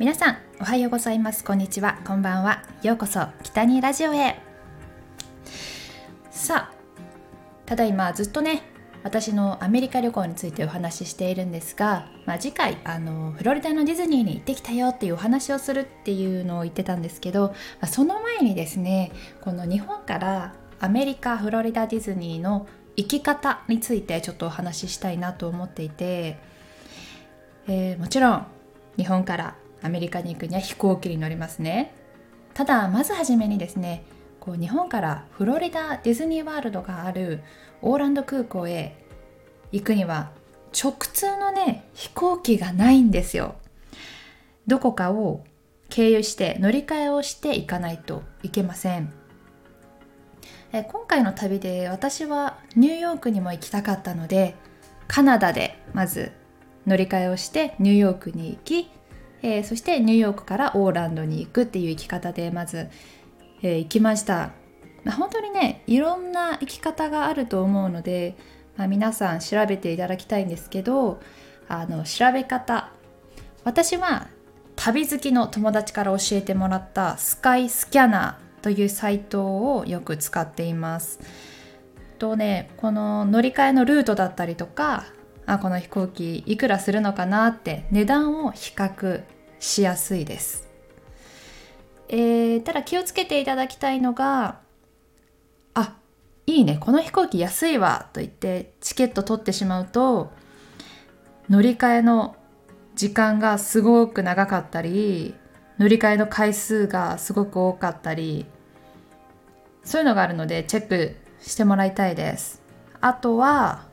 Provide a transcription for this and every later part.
皆さんおはようございます。こんにちは。こんばんは。ようこそ北にラジオへ。さあただいまずっとね私のアメリカ旅行についてお話ししているんですが、まあ、次回あのフロリダのディズニーに行ってきたよっていうお話をするっていうのを言ってたんですけど、まあ、その前にですねこの日本からアメリカフロリダディズニーの生き方についてちょっとお話ししたいなと思っていて、えー、もちろん日本からアメリカに行くには飛行機に乗りますね。ただまずはじめにですねこう日本からフロリダディズニーワールドがあるオーランド空港へ行くには直通のね飛行機がないんですよ。どこかを経由して乗り換えをしていかないといけません。え今回の旅で私はニューヨークにも行きたかったのでカナダでまず乗り換えをしてニューヨークに行き、えー、そしてニューヨークからオーランドに行くっていう行き方でまず、えー、行きました本当にねいろんな生き方があると思うので、まあ、皆さん調べていただきたいんですけどあの調べ方私は旅好きの友達から教えてもらったスカイスキャナーというサイトをよく使っています。とねこの乗り換えのルートだったりとかあこの飛行機いくらするのかなって値段を比較しやすいです。えー、ただ気をつけていただきたいのがあいいねこの飛行機安いわと言ってチケット取ってしまうと乗り換えの時間がすごく長かったり乗り換えの回数がすごく多かったりそういうのがあるのでチェックしてもらいたいですあとは、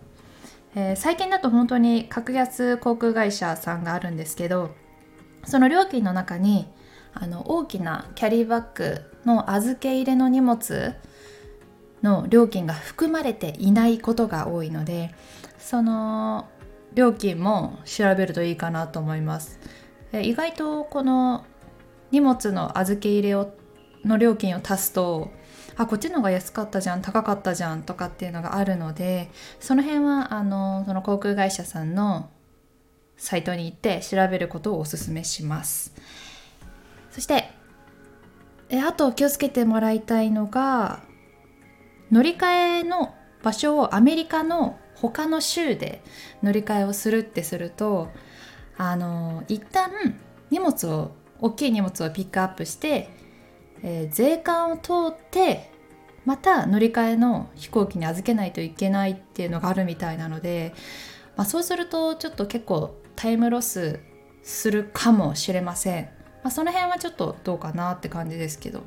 えー、最近だと本当に格安航空会社さんがあるんですけどその料金の中にあの大きなキャリーバッグの預け入れの荷物の料金が含まれていないことが多いのでその料金も調べるといいかなと思います。意外とこの荷物の預け入れをの料金を足すとあこっちの方が安かったじゃん高かったじゃんとかっていうのがあるのでその辺はあのその航空会社さんのサイトに行って調べることをおすすめします。そしてえあと気をつけてもらいたいのが乗り換えの場所をアメリカの他の州で乗り換えをするってするとあの一旦荷物を大きい荷物をピックアップして、えー、税関を通ってまた乗り換えの飛行機に預けないといけないっていうのがあるみたいなので、まあ、そうするとちょっと結構タイムロスするかもしれません、まあ、その辺はちょっとどうかなって感じですけど、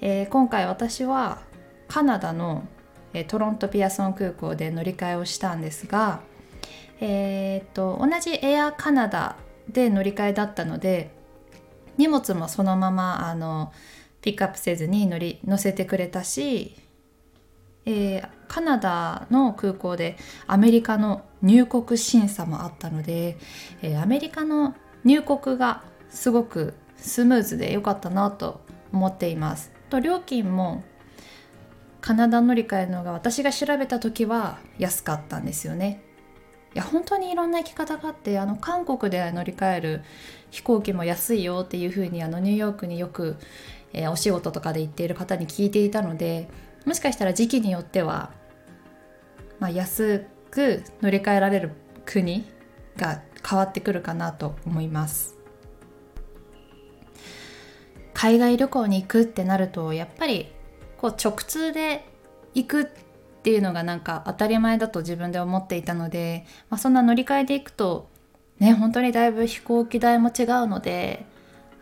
えー、今回私はカナダのトロントピアソン空港で乗り換えをしたんですが、えー、っと同じエアカナダで乗り換えだったので荷物もそのままあのピックアップせずに乗り乗せてくれたし、えー、カナダの空港でアメリカの入国審査もあったので、えー、アメリカの入国がすごくスムーズで良かったなと思っています。と料金もカナダ乗り換えのが私が調べた時は安かったんですよね。いや本当にいろんな生き方があってあの韓国で乗り換える飛行機も安いよっていうふうにあのニューヨークによく、えー、お仕事とかで行っている方に聞いていたのでもしかしたら時期によっては、まあ、安く乗り換えられる国が変わってくるかなと思います。海外旅行に行くってなるとやっぱりこう直通で行くってていうのがなんか当たり前だと自分で思っていたので、まあ、そんな乗り換えで行くとね本当にだいぶ飛行機代も違うので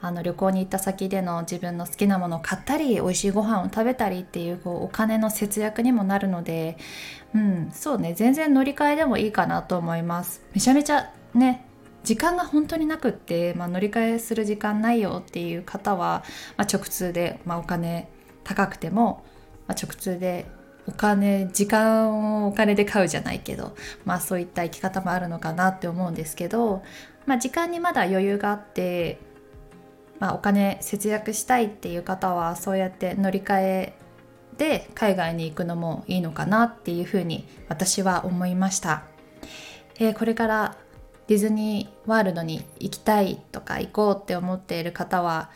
あの旅行に行った先での自分の好きなものを買ったり美味しいご飯を食べたりっていうこうお金の節約にもなるのでうんそうね全然乗り換えでもいいかなと思います。めちゃめちゃね時間が本当になくって、まあ、乗り換えする時間ないよっていう方は、まあ、直通で、まあ、お金高くても、まあ、直通でお金時間をお金で買うじゃないけどまあそういった生き方もあるのかなって思うんですけど、まあ、時間にまだ余裕があって、まあ、お金節約したいっていう方はそうやって乗り換えで海外に行くのもいいのかなっていうふうに私は思いました、えー、これからディズニーワールドに行きたいとか行こうって思っている方は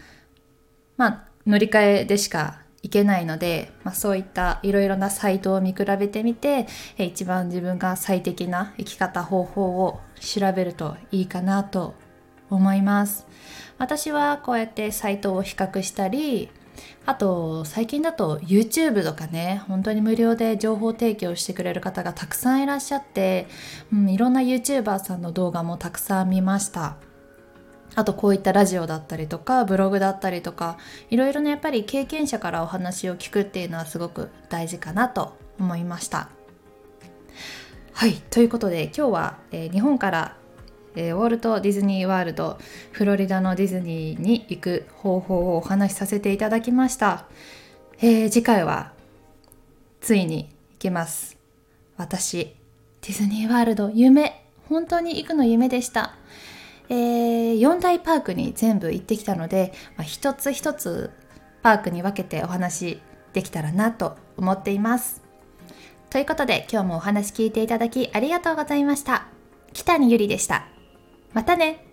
まあ乗り換えでしか行けないので、まあ、そういったいろいろなサイトを見比べてみて一番自分が最適な生き方方法を調べるといいかなと思います。私はこうやってサイトを比較したりあと最近だと YouTube とかね本当に無料で情報提供してくれる方がたくさんいらっしゃって、うん、いろんな YouTuber さんの動画もたくさん見ました。あとこういったラジオだったりとかブログだったりとかいろいろねやっぱり経験者からお話を聞くっていうのはすごく大事かなと思いました。はいということで今日は、えー、日本からえー、ウォルト・ディズニー・ワールドフロリダのディズニーに行く方法をお話しさせていただきました、えー、次回はついに行きます。私ディズニーワールド夢本当に行くの夢でした。えー、4大パークに全部行ってきたので、まあ、一つ一つパークに分けてお話できたらなと思っています。ということで今日もお話聞いていただきありがとうございました。北にゆりでした。またね。